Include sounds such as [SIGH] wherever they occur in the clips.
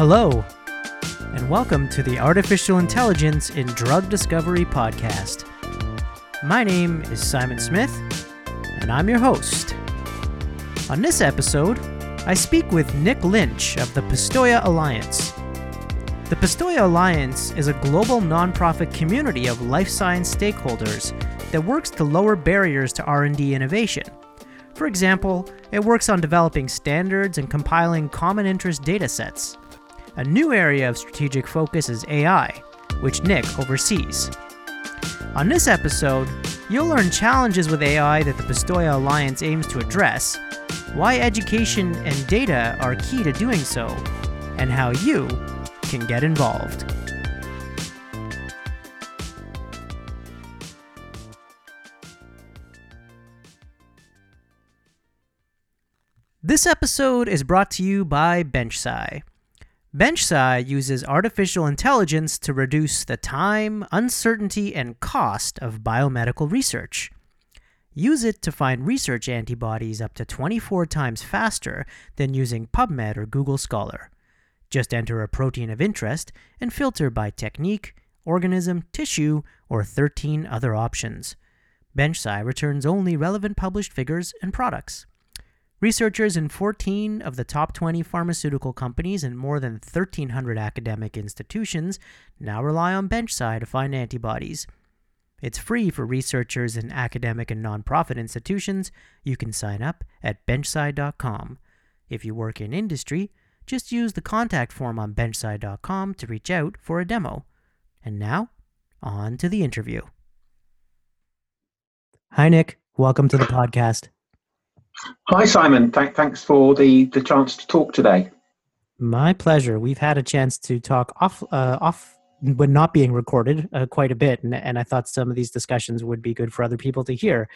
Hello, and welcome to the Artificial Intelligence in Drug Discovery podcast. My name is Simon Smith, and I'm your host. On this episode, I speak with Nick Lynch of the Pistoia Alliance. The Pistoia Alliance is a global nonprofit community of life science stakeholders that works to lower barriers to R&D innovation. For example, it works on developing standards and compiling common interest data sets. A new area of strategic focus is AI, which Nick oversees. On this episode, you'll learn challenges with AI that the Pistoia Alliance aims to address, why education and data are key to doing so, and how you can get involved. This episode is brought to you by BenchSci. BenchSci uses artificial intelligence to reduce the time, uncertainty, and cost of biomedical research. Use it to find research antibodies up to 24 times faster than using PubMed or Google Scholar. Just enter a protein of interest and filter by technique, organism, tissue, or 13 other options. BenchSci returns only relevant published figures and products. Researchers in 14 of the top 20 pharmaceutical companies and more than 1,300 academic institutions now rely on BenchSci to find antibodies. It's free for researchers in academic and nonprofit institutions. You can sign up at benchsci.com. If you work in industry, just use the contact form on benchsci.com to reach out for a demo. And now, on to the interview. Hi, Nick. Welcome to the podcast. Hi, Simon. Th- thanks for the, the chance to talk today. My pleasure. We've had a chance to talk off uh, off when not being recorded uh, quite a bit, and, and I thought some of these discussions would be good for other people to hear.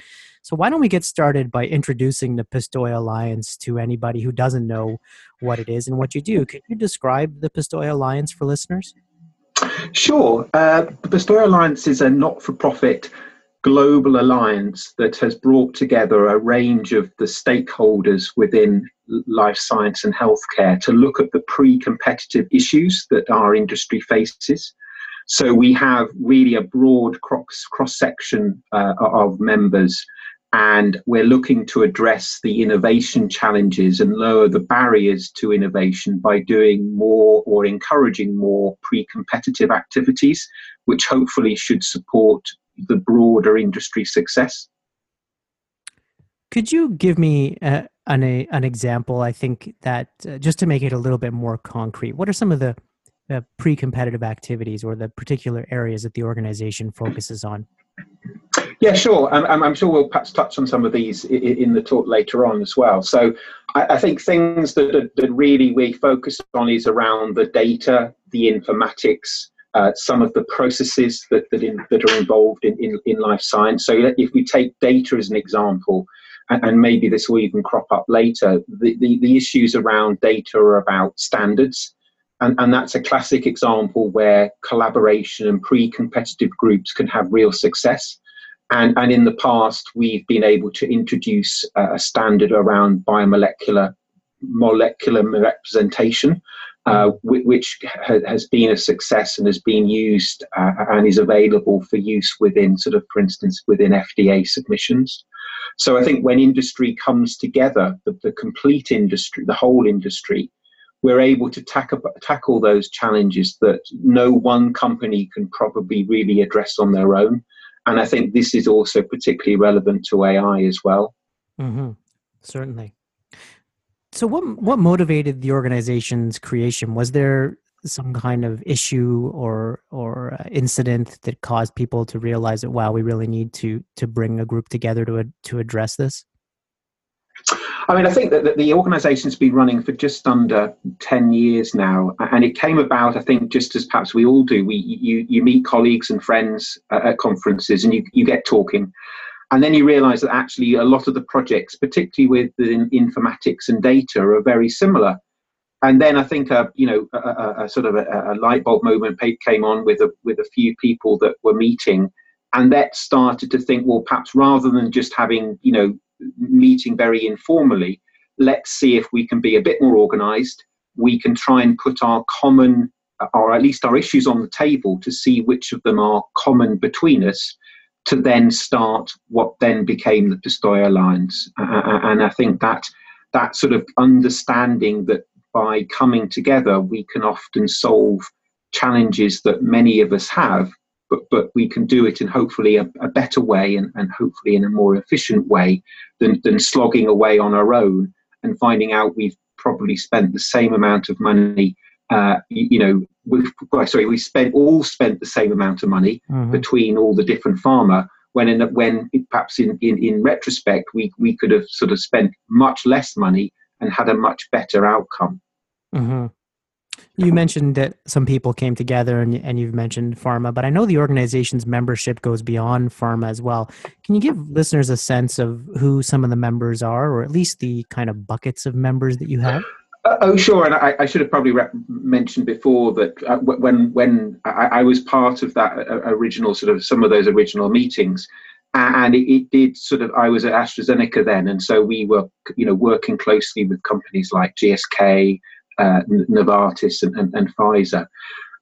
So why don't we get started by introducing the Pistoia Alliance to anybody who doesn't know what it is and what you do? Could you describe the Pistoia Alliance for listeners? Sure. Uh, the Pistoia Alliance is a not-for-profit global alliance that has brought together a range of the stakeholders within life science and healthcare to look at the pre competitive issues that our industry faces. So we have really a broad cross, section uh, of members, and we're looking to address the innovation challenges and lower the barriers to innovation by doing more or encouraging more pre competitive activities, which hopefully should support the broader industry success. Could you give me uh, an a, an example? I think that uh, just to make it a little bit more concrete, what are some of the, the pre-competitive activities or the particular areas that the organization focuses on? Yeah, sure. I'm, I'm sure we'll perhaps touch on some of these in the talk later on as well. So, I, I think things that, that really we focus on is around the data, the informatics, uh, some of the processes that that, in, that are involved in, in, in, life science. So if we take data as an example, and, and maybe this will even crop up later, the, the, the issues around data are about standards. And, and that's a classic example where collaboration and pre-competitive groups can have real success. And, and in the past, we've been able to introduce a standard around biomolecular molecular representation, uh, which has been a success and has been used uh, and is available for use within, sort of, for instance, within FDA submissions. So I think when industry comes together, the, the complete industry, the whole industry, we're able to tackle, tackle those challenges that no one company can probably really address on their own. And I think this is also particularly relevant to AI as well. Mm-hmm. Certainly. So what what motivated the organization's creation? Was there some kind of issue or or uh, incident that caused people to realize that wow, we really need to to bring a group together to to address this? I mean, I think that, the organisation's been running for just under ten years now, and it came about, I think, just as perhaps we all do. We you you meet colleagues and friends at conferences, and you you get talking, and then you realize that actually a lot of the projects, particularly with the informatics and data, are very similar. And then I think a you know a, a, a sort of a, a, light bulb moment came on with a with a few people that were meeting, and that started to think, well, perhaps rather than just having you know meeting very informally, let's see if we can be a bit more organised we can try and put our common, uh, or at least our issues on the table to see which of them are common between us to then start what then became the Pistoia Alliance. Uh, and I think that that sort of understanding that by coming together we can often solve challenges that many of us have, but, but we can do it in hopefully a, a better way and, and hopefully in a more efficient way than, than slogging away on our own and finding out we've probably spent the same amount of money uh, you, know, we've, sorry, we spent all spent the same amount of money mm-hmm. between all the different pharma. When in when perhaps in, in, in retrospect we we could have sort of spent much less money and had a much better outcome. Mm-hmm. You mentioned that some people came together, and, and you've mentioned pharma, but I know the organization's membership goes beyond pharma as well. Can you give listeners a sense of who some of the members are, or at least the kind of buckets of members that you have? Uh, oh, sure. And I, I should have probably re- mentioned before that uh, when when I, I, was part of that uh, original sort of some of those original meetings, and it, it, did sort of I was at AstraZeneca then, and so we were you know working closely with companies like GSK, uh, Novartis, and, and, and Pfizer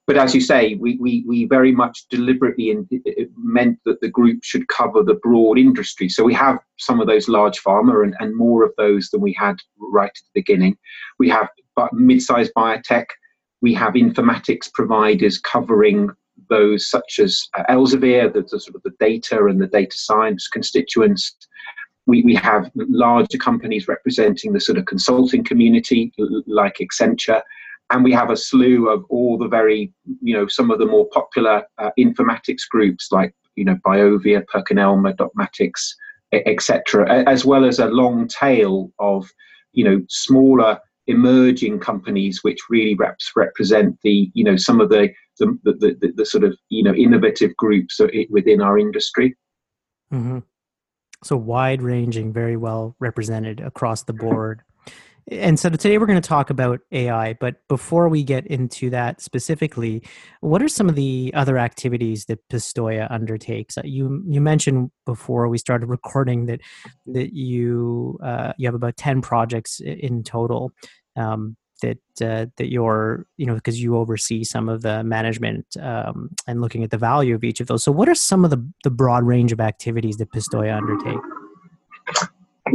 but as you say, we, we, we very much deliberately in, meant that the group should cover the broad industry. So we have some of those large pharma and, and more of those than we had right at the beginning. We have mid-sized biotech. We have informatics providers covering those such as uh, Elsevier, the, the, sort of the data and the data science constituents. We, we have larger companies representing the sort of consulting community like Accenture and we have a slew of all the very, you know, some of the more popular uh, informatics groups like, you know, Biovia, PerkinElmer, Dotmatics, etc., as well as a long tail of, you know, smaller emerging companies which really reps, represent the, you know, some of the the, the, the, the sort of, you know, innovative groups within our industry. Mm-hmm. So wide ranging, very well represented across the board. And so today we're going to talk about AI, but before we get into that specifically, what are some of the other activities that Pistoia undertakes? Uh, you you mentioned before we started recording that that you uh, you have about ten projects in total um, that uh, that you're you know because you oversee some of the management um, and looking at the value of each of those. So, what are some of the the broad range of activities that Pistoia undertake?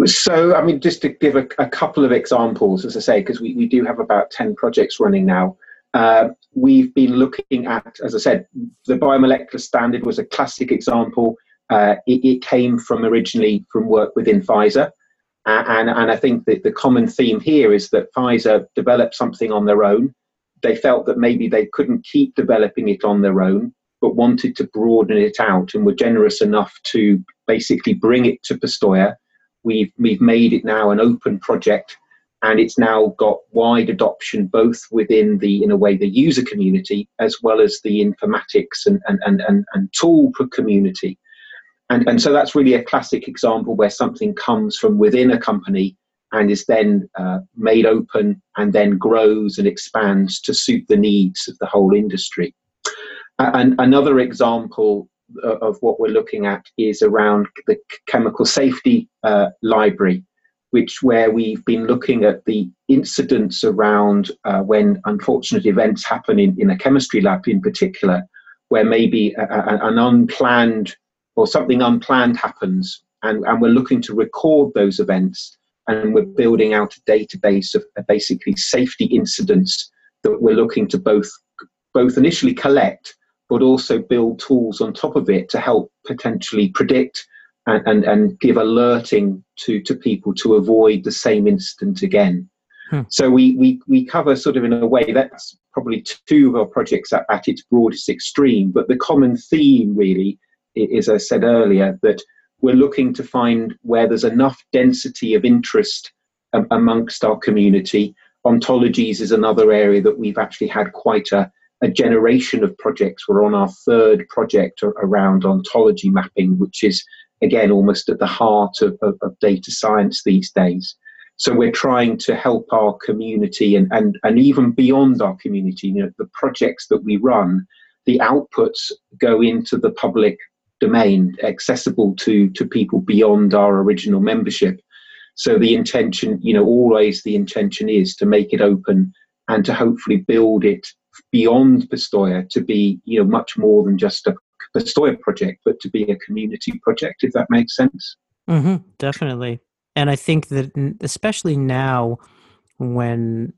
So, I mean, just to give a, a couple of examples, as I say, because we, we do have about 10 projects running now. Uh, we've been looking at, as I said, the biomolecular standard was a classic example. Uh, it, it, came from originally from work within Pfizer. And, and I think that the common theme here is that Pfizer developed something on their own. They felt that maybe they couldn't keep developing it on their own, but wanted to broaden it out and were generous enough to basically bring it to Pistoia we've we've made it now an open project and it's now got wide adoption both within the in a way the user community as well as the informatics and and and, and, and tool community. And and so that's really a classic example where something comes from within a company and is then uh, made open and then grows and expands to suit the needs of the whole industry. And another example of what we're looking at is around the chemical safety uh, library, which where we've been looking at the incidents around uh, when unfortunate events happen in, in a chemistry lab in particular, where maybe a, a, an unplanned or something unplanned happens, and, and we're looking to record those events, and we're building out a database of basically safety incidents that we're looking to both both initially collect but also build tools on top of it to help potentially predict and, and, and give alerting to, to people to avoid the same incident again. Hmm. So we, we, we cover sort of in a way that's probably two of our projects at, at its broadest extreme, but the common theme really is, as I said earlier, that we're looking to find where there's enough density of interest um, amongst our community. Ontologies is another area that we've actually had quite a, a generation of projects. We're on our third project around ontology mapping, which is again almost at the heart of, of, of, data science these days. So we're trying to help our community and, and, and even beyond our community, you know, the projects that we run, the outputs go into the public domain, accessible to, to people beyond our original membership. So the intention, you know, always the intention is to make it open and to hopefully build it beyond Pistoia to be, you know, much more than just a Pistoia project, but to be a community project, if that makes sense. Mm-hmm, definitely. And I think that, especially now, when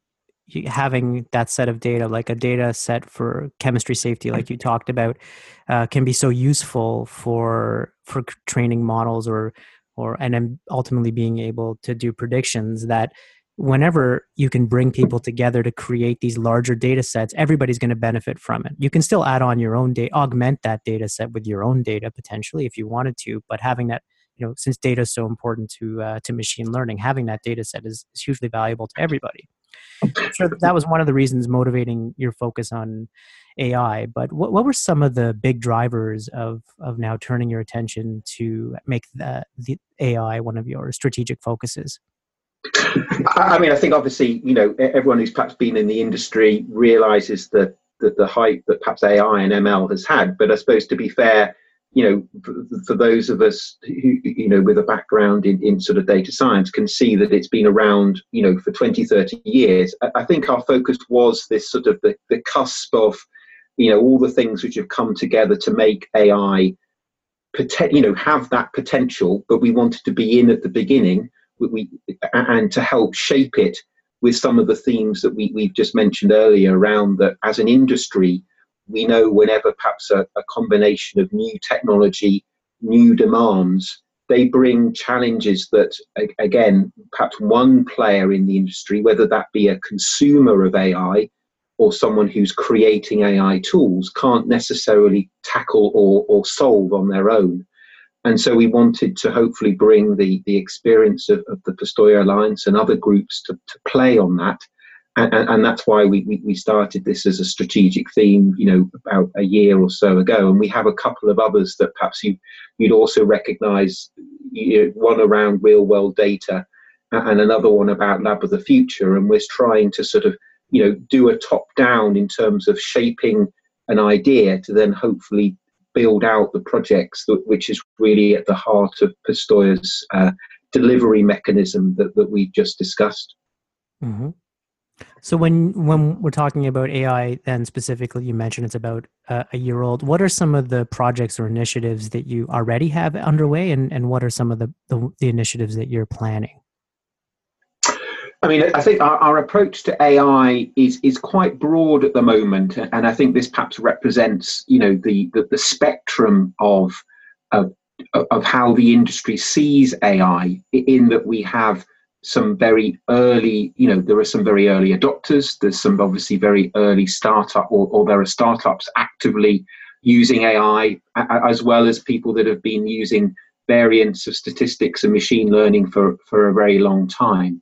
having that set of data, like a data set for chemistry safety, like you talked about, uh, can be so useful for for training models or or and ultimately being able to do predictions that whenever you can bring people together to create these larger data sets everybody's going to benefit from it you can still add on your own data augment that data set with your own data potentially if you wanted to but having that you know since data is so important to uh, to machine learning having that data set is, is hugely valuable to everybody sure that was one of the reasons motivating your focus on AI. But what, what were some of the big drivers of of now turning your attention to make the, the AI one of your strategic focuses? I mean, I think obviously, you know, everyone who's perhaps been in the industry realizes that the, the hype that perhaps AI and ML has had. But I suppose to be fair, you know, for, those of us who, you know, with a background in, in sort of data science can see that it's been around, you know, for 20, 30 years. I, I think our focus was this sort of the, the cusp of, you know, all the things which have come together to make AI, you know, have that potential, but we wanted to be in at the beginning we, and to help shape it with some of the themes that we, we've just mentioned earlier around that as an industry, we know whenever perhaps a, a combination of new technology, new demands, they bring challenges that, again, perhaps one player in the industry, whether that be a consumer of AI or someone who's creating AI tools, can't necessarily tackle or, or solve on their own. And so we wanted to hopefully bring the, the experience of, of the Pistoia Alliance and other groups to, to play on that. And, and, that's why we, we, we started this as a strategic theme, you know, about a year or so ago. And we have a couple of others that perhaps you, you'd also recognize, you know, one around real world data and another one about Lab of the Future. And we're trying to sort of, you know, do a top down in terms of shaping an idea to then hopefully build out the projects, that, which is really at the heart of Pistoia's uh, delivery mechanism that, that we just discussed. Mm-hmm. So when when we're talking about AI, then specifically, you mentioned it's about uh, a year old. What are some of the projects or initiatives that you already have underway, and, and what are some of the, the, the initiatives that you're planning? I mean, I think our, our, approach to AI is is quite broad at the moment, and I think this perhaps represents, you know, the the, the spectrum of, of of how the industry sees AI. In that we have some very early, you know, there are some very early adopters. There's some obviously very early startup, or, or there are startups actively using AI, as well as people that have been using variants of statistics and machine learning for for a very long time.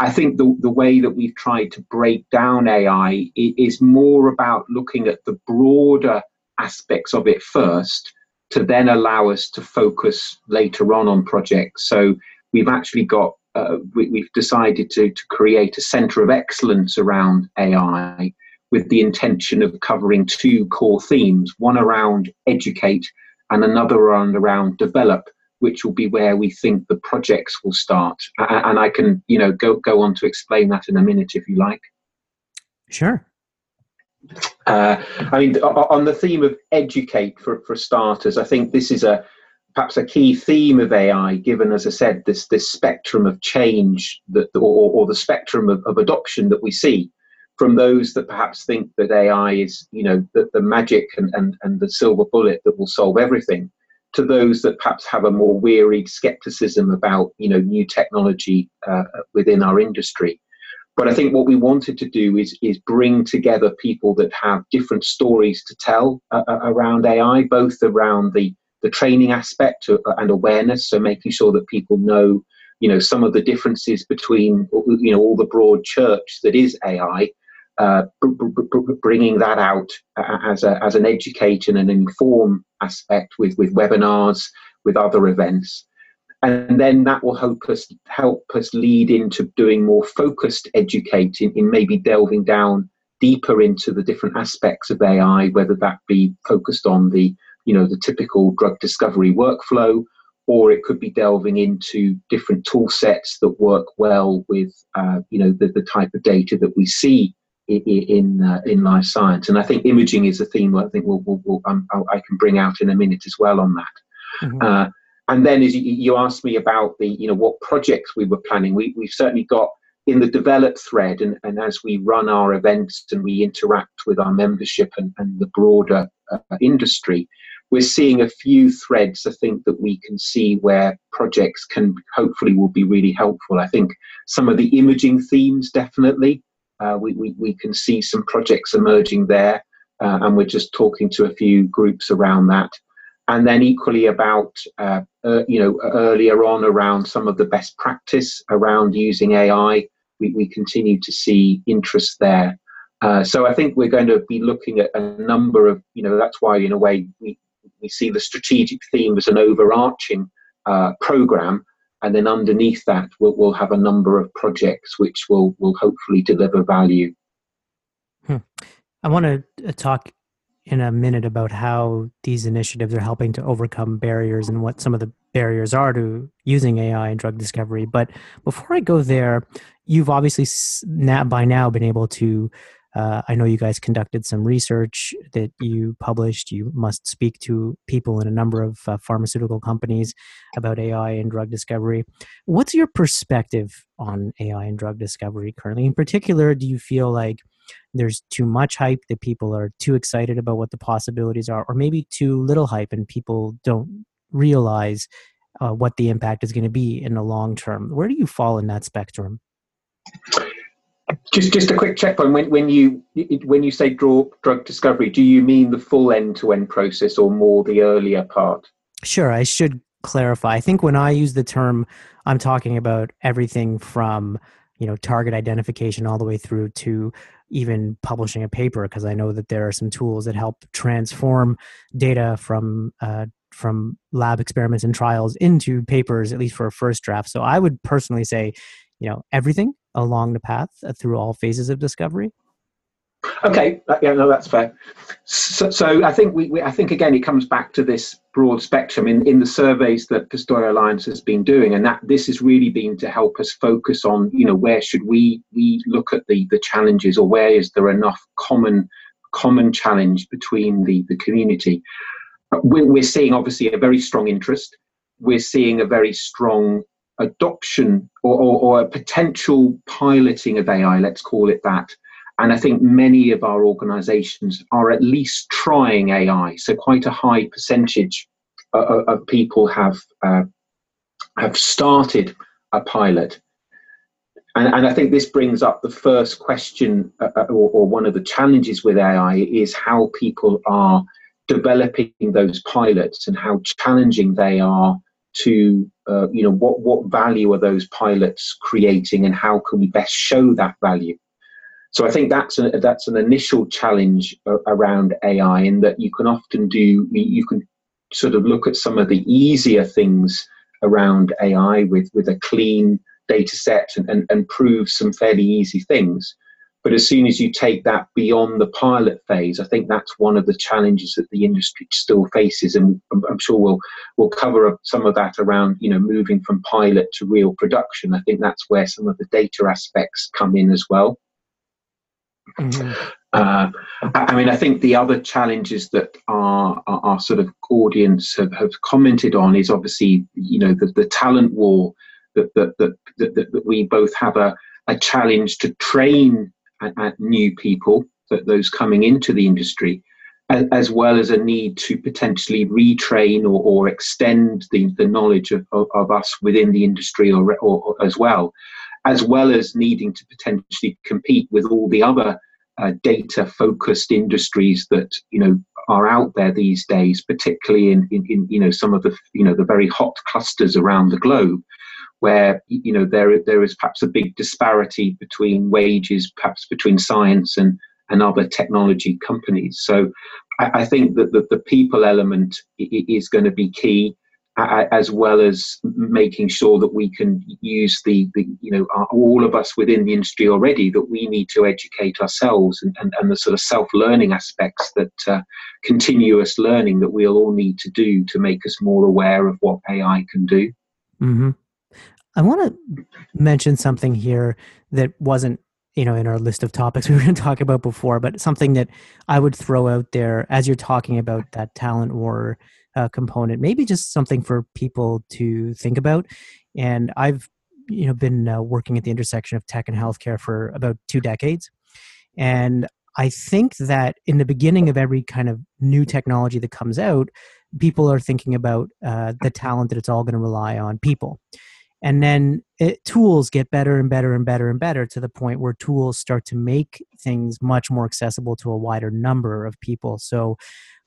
I think the, the way that we've tried to break down AI is more about looking at the broader aspects of it first to then allow us to focus later on on projects. So we've actually got, uh, we, have decided to, to create a center of excellence around AI with the intention of covering two core themes one around educate and another around, around develop which will be where we think the projects will start. And I can, you know, go go on to explain that in a minute if you like. Sure. Uh, I mean, on the theme of educate for, for starters, I think this is a perhaps a key theme of AI, given, as I said, this this spectrum of change that, or, or the spectrum of, of adoption that we see from those that perhaps think that AI is, you know, the, the magic and, and, and the silver bullet that will solve everything, to those that perhaps have a more wearied skepticism about you know new technology uh, within our industry. But I think what we wanted to do is is bring together people that have different stories to tell uh, uh around AI, both around the the training aspect and awareness, so making sure that people know you know some of the differences between you know all the broad church that is AI uh, bringing that out as, a, as an educate and an inform aspect with, with webinars, with other events. And then that will help us help us lead into doing more focused educating in maybe delving down deeper into the different aspects of AI, whether that be focused on the you know the typical drug discovery workflow, or it could be delving into different tool sets that work well with uh, you know the, the type of data that we see in uh, in life science. And I think imaging is a theme I think we'll, we'll, we'll um, I can bring out in a minute as well on that. Mm-hmm. Uh, and then as you, you, asked me about the you know what projects we were planning, we we've certainly got in the develop thread, and, and as we run our events and we interact with our membership and, and the broader uh, industry, we're seeing a few threads I think that we can see where projects can hopefully will be really helpful. I think some of the imaging themes definitely uh, we, we, we can see some projects emerging there uh, and we're just talking to a few groups around that. And then equally about uh, uh you know earlier on around some of the best practice around using AI, we, we continue to see interest there. Uh, so I think we're going to be looking at a number of you know that's why in a way we we see the strategic theme as an overarching uh, program, and then underneath that we'll, we'll have a number of projects which will will hopefully deliver value. Hmm. I want to uh, talk in a minute about how these initiatives are helping to overcome barriers and what some of the barriers are to using AI in drug discovery. But before I go there, you've obviously now by now been able to uh, I know you guys conducted some research that you published. You must speak to people in a number of uh, pharmaceutical companies about AI and drug discovery. What's your perspective on AI and drug discovery currently? In particular, do you feel like there's too much hype that people are too excited about what the possibilities are, or maybe too little hype and people don't realize uh, what the impact is going to be in the long term? Where do you fall in that spectrum? Just, just a quick checkpoint. When, when you when you say draw, drug discovery, do you mean the full end-to-end process, or more the earlier part? Sure. I should clarify. I think when I use the term, I'm talking about everything from you know target identification all the way through to even publishing a paper because I know that there are some tools that help transform data from uh, from lab experiments and trials into papers, at least for a first draft. So I would personally say, you know, everything along the path uh, through all phases of discovery? Okay, yeah, no, that's fair. So, so I think we, we, I think again, it comes back to this broad spectrum in, in the surveys that Pistoia Alliance has been doing, and that this has really been to help us focus on, you know, where should we we look at the the challenges, or where is there enough common common challenge between the the community. We're, we're seeing obviously a very strong interest. We're seeing a very strong adoption or, or, or, a potential piloting of AI, let's call it that. And I think many of our organizations are at least trying AI. So quite a high percentage of, of people have uh, have started a pilot. And, and, I think this brings up the first question, uh, uh or, or one of the challenges with AI, is how people are developing those pilots and how challenging they are to uh, you know what what value are those pilots creating and how can we best show that value? So i think that's a, that's an initial challenge uh, around ai in that you can often do you can sort of look at some of the easier things around ai with with a clean data set and, and, and prove some fairly easy things but as soon as you take that beyond the pilot phase, I think that's one of the challenges that the industry still faces, and I'm, sure we'll we'll cover some of that around you know moving from pilot to real production. I think that's where some of the data aspects come in as well. Mm-hmm. Uh, I mean, I think the other challenges that our, our, our sort of audience have, have, commented on is obviously, you know, the, the talent war that, that, that, that, that we both have a, a challenge to train at, at new people, that those coming into the industry, as, well as a need to potentially retrain or, or extend the, the knowledge of, of, of us within the industry or, or, or, as well, as well as needing to potentially compete with all the other uh, data focused industries that you know are out there these days particularly in, in, in, you know some of the you know the very hot clusters around the globe where you know there there is perhaps a big disparity between wages, perhaps between science and and other technology companies. So I, I think that the, the people element is going to be key. As well as making sure that we can use the, the you know, all of us within the industry already, that we need to educate ourselves and, and, and the sort of self learning aspects that uh, continuous learning that we'll all need to do to make us more aware of what AI can do. Mm-hmm. I want to mention something here that wasn't you know in our list of topics [LAUGHS] we were going to talk about before, but something that I would throw out there as you're talking about that talent war uh, component, maybe just something for people to think about. And I've you know been uh, working at the intersection of tech and healthcare for about two decades, and I think that in the beginning of every kind of new technology that comes out, people are thinking about uh, the talent that it's all going to rely on people. And then it, tools get better and better and better and better to the point where tools start to make things much more accessible to a wider number of people. So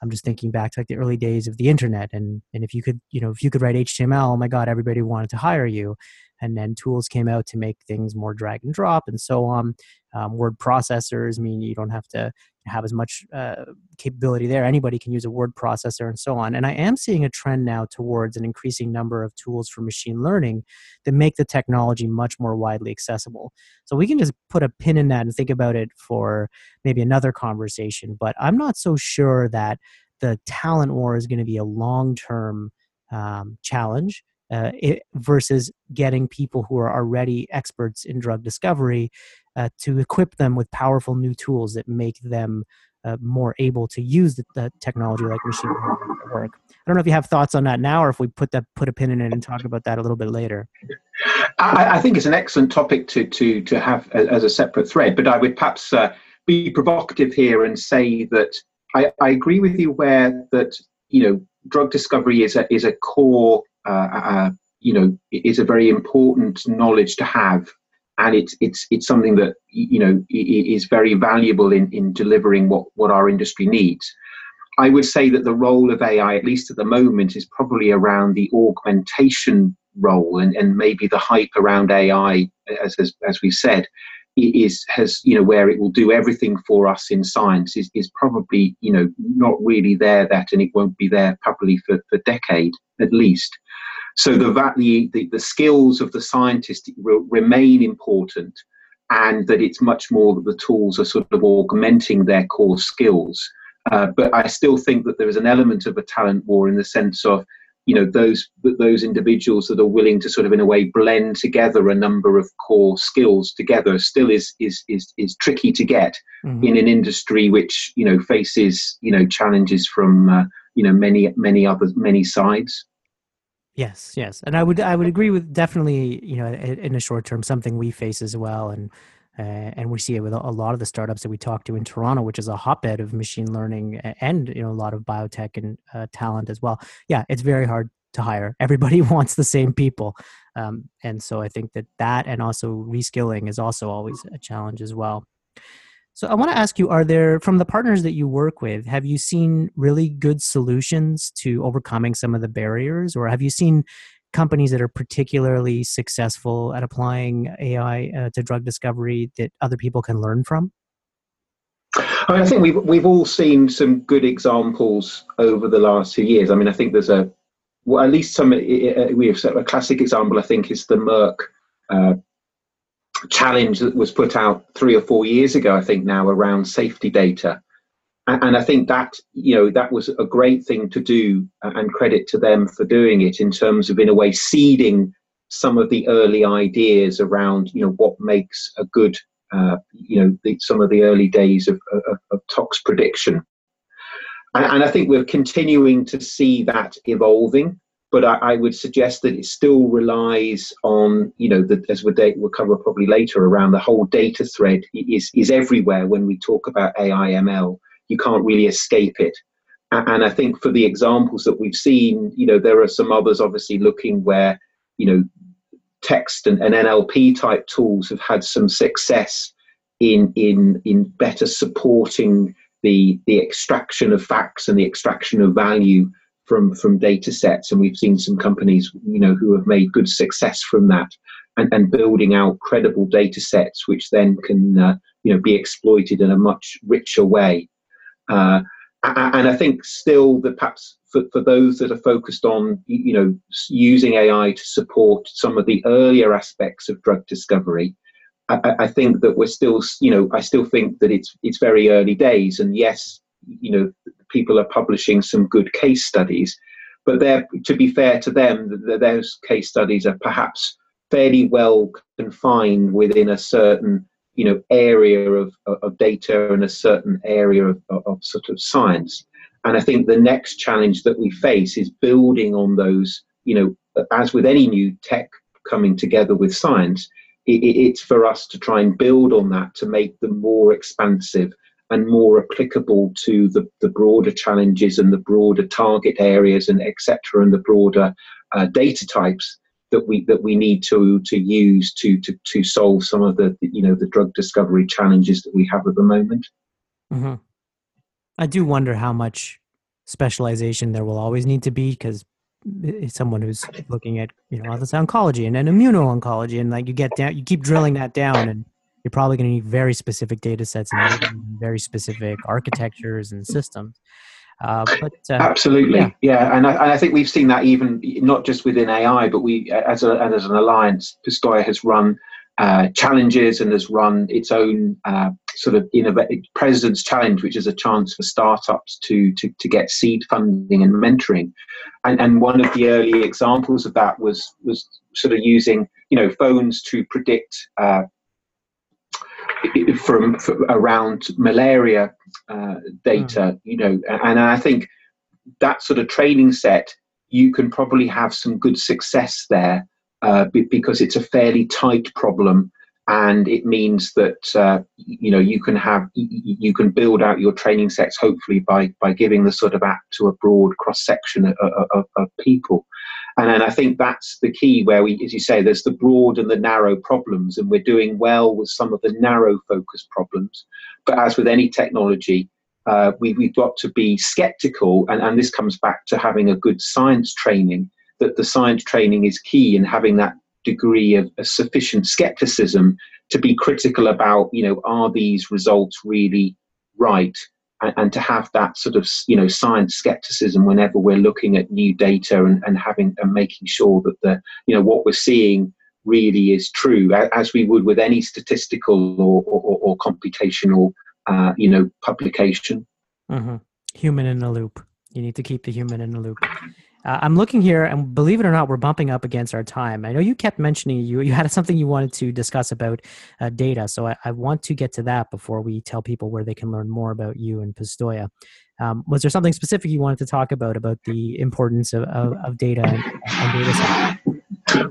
I'm just thinking back to like the early days of the internet, and and if you could, you know, if you could write HTML, oh my God, everybody wanted to hire you and then tools came out to make things more drag and drop and so on um, word processors mean you don't have to have as much uh, capability there. Anybody can use a word processor and so on. And i am seeing a trend now towards an increasing number of tools for machine learning that make the technology much more widely accessible. So we can just put a pin in that and think about it for maybe another conversation but i'm not so sure that the talent war is going to be a long term um, challenge uh, it, versus getting people who are already experts in drug discovery uh, to equip them with powerful new tools that make them uh, more able to use the, the, technology like machine learning work. I don't know if you have thoughts on that now, or if we put that put a pin in it and talk about that a little bit later. I, I think it's an excellent topic to to to have as a separate thread, but I would perhaps uh, be provocative here and say that I, I agree with you where that you know drug discovery is a is a core uh, you know is a very important knowledge to have. And it's it's it's something that you know is very valuable in in delivering what what our industry needs. I would say that the role of ai at least at the moment is probably around the augmentation role and and maybe the hype around ai as as, as we said is has you know where it will do everything for us in science is, is probably you know not really there that and it won't be there probably for for decade at least so the, the, the, the skills of the scientist will remain important and that it's much more that the tools are sort of augmenting their core skills. Uh, but I still think that there is an element of a talent war in the sense of, you know, those those individuals that are willing to sort of in a way blend together a number of core skills together still is is is, is tricky to get mm-hmm. in an industry which you know faces you know challenges from uh, you know many many other many sides. Yes, yes, and I would I would agree with definitely you know in the short term something we face as well, and uh, and we see it with a lot of the startups that we talk to in Toronto, which is a hotbed of machine learning and you know a lot of biotech and uh, talent as well. Yeah, it's very hard to hire. [LAUGHS] Everybody wants the same people, um, and so I think that that and also reskilling is also always a challenge as well. So I want to ask you: Are there, from the partners that you work with, have you seen really good solutions to overcoming some of the barriers, or have you seen companies that are particularly successful at applying AI uh, to drug discovery that other people can learn from? I, mean, I think we've we've all seen some good examples over the last few years. I mean, I think there's a well, at least some we have a classic example. I think is the Merck uh, challenge that was put out three or four years ago, I think now around safety data. And, I think that, you know, that was a great thing to do and credit to them for doing it in terms of, in a way, seeding some of the early ideas around, you know, what makes a good, uh, you know, the, some of the early days of, of, of tox prediction. And, and I think we're continuing to see that evolving but I, I, would suggest that it still relies on, you know, the, as we'll, we'll cover probably later around the whole data thread is, is everywhere when we talk about AI ML. You can't really escape it. And I think for the examples that we've seen, you know, there are some others obviously looking where, you know, text and, and NLP type tools have had some success in in in better supporting the the extraction of facts and the extraction of value from from data sets and we've seen some companies you know who have made good success from that and, and building out credible data sets which then can uh, you know be exploited in a much richer way uh, and I think still that perhaps for, for those that are focused on you know using AI to support some of the earlier aspects of drug discovery, I, I, think that we're still you know I still think that it's it's very early days. And yes you know people are publishing some good case studies but they're to be fair to them those case studies are perhaps fairly well confined within a certain you know area of, of data and a certain area of, of sort of science. And I think the next challenge that we face is building on those, you know, as with any new tech coming together with science, it, it's for us to try and build on that to make them more expansive and more applicable to the, the broader challenges and the broader target areas and etc. and the broader uh, data types that we that we need to to use to to to solve some of the you know the drug discovery challenges that we have at the moment. Mm-hmm. I do wonder how much specialization there will always need to be because someone who's looking at you know oncology and then immuno-oncology and like you get down you keep drilling that down and you're probably going to need very specific data sets and very specific architectures and systems uh, but uh, absolutely yeah, yeah. And, I, and, I, think we've seen that even not just within ai but we as, a, as an alliance pistoia has run uh, challenges and has run its own uh, sort of innovative president's challenge, which is a chance for startups to to, to get seed funding and mentoring. And, and one of the early examples of that was was sort of using you know phones to predict uh, from, from, around malaria uh, data. Mm. You know, and I think that sort of training set you can probably have some good success there uh, because it's a fairly tight problem and it means that uh, you know you can have you can build out your training sets hopefully by by giving the sort of app to a broad cross section of, of, of, people and then I think that's the key where we as you say there's the broad and the narrow problems and we're doing well with some of the narrow focus problems but as with any technology uh, we, we've got to be skeptical and, and this comes back to having a good science training that the science training is key in having that degree of sufficient skepticism to be critical about, you know, are these results really right? And, and, to have that sort of, you know, science skepticism whenever we're looking at new data and, and having and making sure that the, you know, what we're seeing really is true, as we would with any statistical or, or, or computational, uh, you know, publication. Mm-hmm. Human in the loop. You need to keep the human in the loop. Uh, I'm looking here, and believe it or not, we're bumping up against our time. I know you kept mentioning you you had [LAUGHS] something you wanted to discuss about uh, data, so I, I, want to get to that before we tell people where they can learn more about you and Pistoia. Um, was there something specific you wanted to talk about about the importance of, of, of data and, and data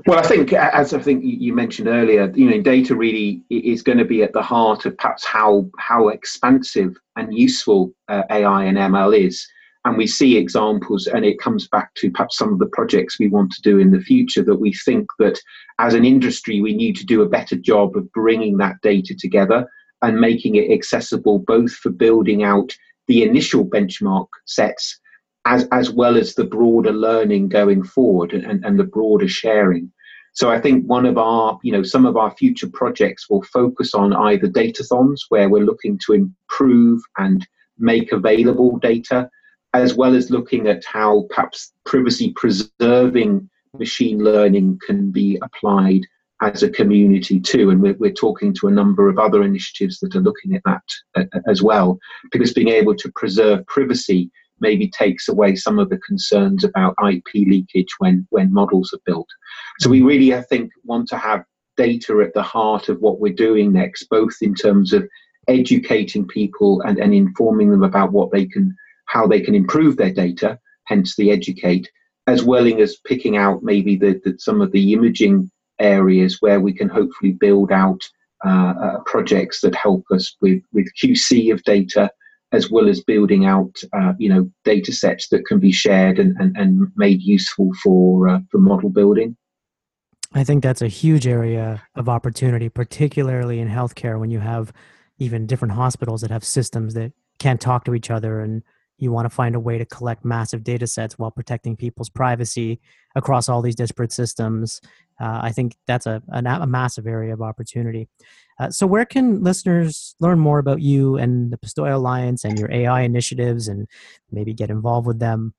Well, I think, as I think you mentioned earlier, you know, data really is going to be at the heart of perhaps how how expansive and useful uh, AI and ML is and we see examples and it comes back to perhaps some of the projects we want to do in the future that we think that as an industry we need to do a better job of bringing that data together and making it accessible both for building out the initial benchmark sets as, as well as the broader learning going forward and, and the broader sharing. So I think one of our, you know, some of our future projects will focus on either datathons where we're looking to improve and make available data as well as looking at how perhaps privacy preserving machine learning can be applied as a community too. And we're, we're talking to a number of other initiatives that are looking at that uh, as well, because being able to preserve privacy maybe takes away some of the concerns about IP leakage when, when models are built. So we really, I think, want to have data at the heart of what we're doing next, both in terms of educating people and, and informing them about what they can how they can improve their data, hence the educate, as well as picking out maybe the, the some of the imaging areas where we can hopefully build out uh, uh, projects that help us with, with QC of data, as well as building out uh, you know data sets that can be shared and, and, and made useful for uh, for model building. I think that's a huge area of opportunity, particularly in healthcare when you have even different hospitals that have systems that can't talk to each other and you want to find a way to collect massive data sets while protecting people's privacy across all these disparate systems. Uh, I think that's a, a, a, massive area of opportunity. Uh, so, where can listeners learn more about you and the Pistoia Alliance and your AI initiatives and maybe get involved with them?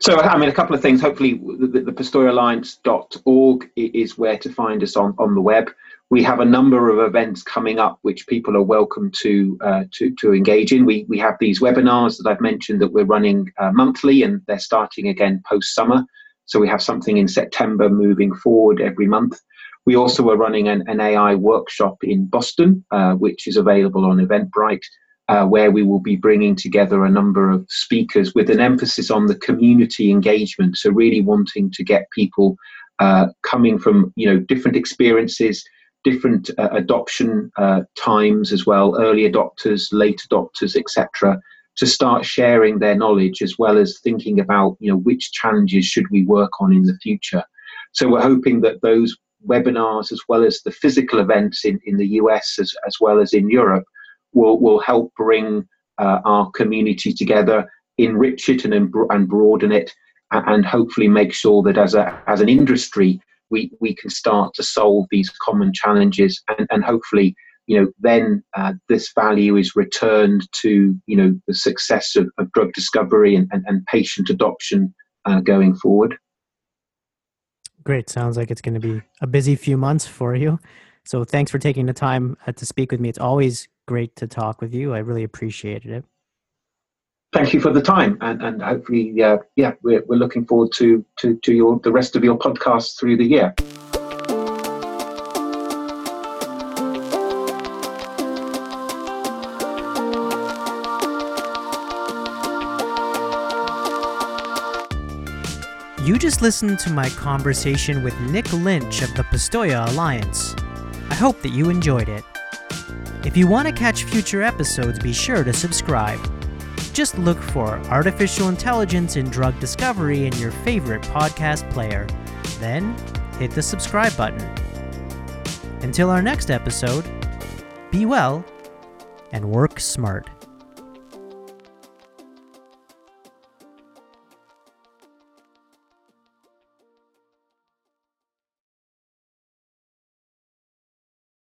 So, I mean, a couple of things. Hopefully, the, the pistoiaalliance.org is where to find us on, on the web we have a number of events coming up which people are welcome to uh, to, to engage in. We, we have these webinars that I've mentioned that we're running uh, monthly and they're starting again post summer. So we have something in September moving forward every month. We also are running an, an AI workshop in Boston, uh, which is available on Eventbrite, uh, where we will be bringing together a number of speakers with an emphasis on the community engagement. So, really wanting to get people uh, coming from you know different experiences, different uh, adoption uh, times as well, early adopters, late adopters, etc to start sharing their knowledge as well as thinking about you know which challenges should we work on in the future. So we're hoping that those webinars as well as the physical events in, in the us as, as well as in europe will, will help bring uh, our community together enrich it and, and broaden it and hopefully make sure that as, a, as an industry we, we can start to solve these common challenges and, and hopefully you know, then uh, this value is returned to, you know, the success of, of drug discovery and, and, and patient adoption uh, going forward. Great. Sounds like it's going to be a busy few months for you. So thanks for taking the time uh, to speak with me. It's always great to talk with you. I really appreciated it. Thank you for the time, and, and hopefully, yeah, we're, we're looking forward to, to, to your the rest of your podcast through the year. You just listened to my conversation with Nick Lynch of the Pistoia Alliance. I hope that you enjoyed it. If you want to catch future episodes, be sure to subscribe. Just look for Artificial Intelligence in Drug Discovery in your favorite podcast player. Then hit the subscribe button. Until our next episode, be well and work smart.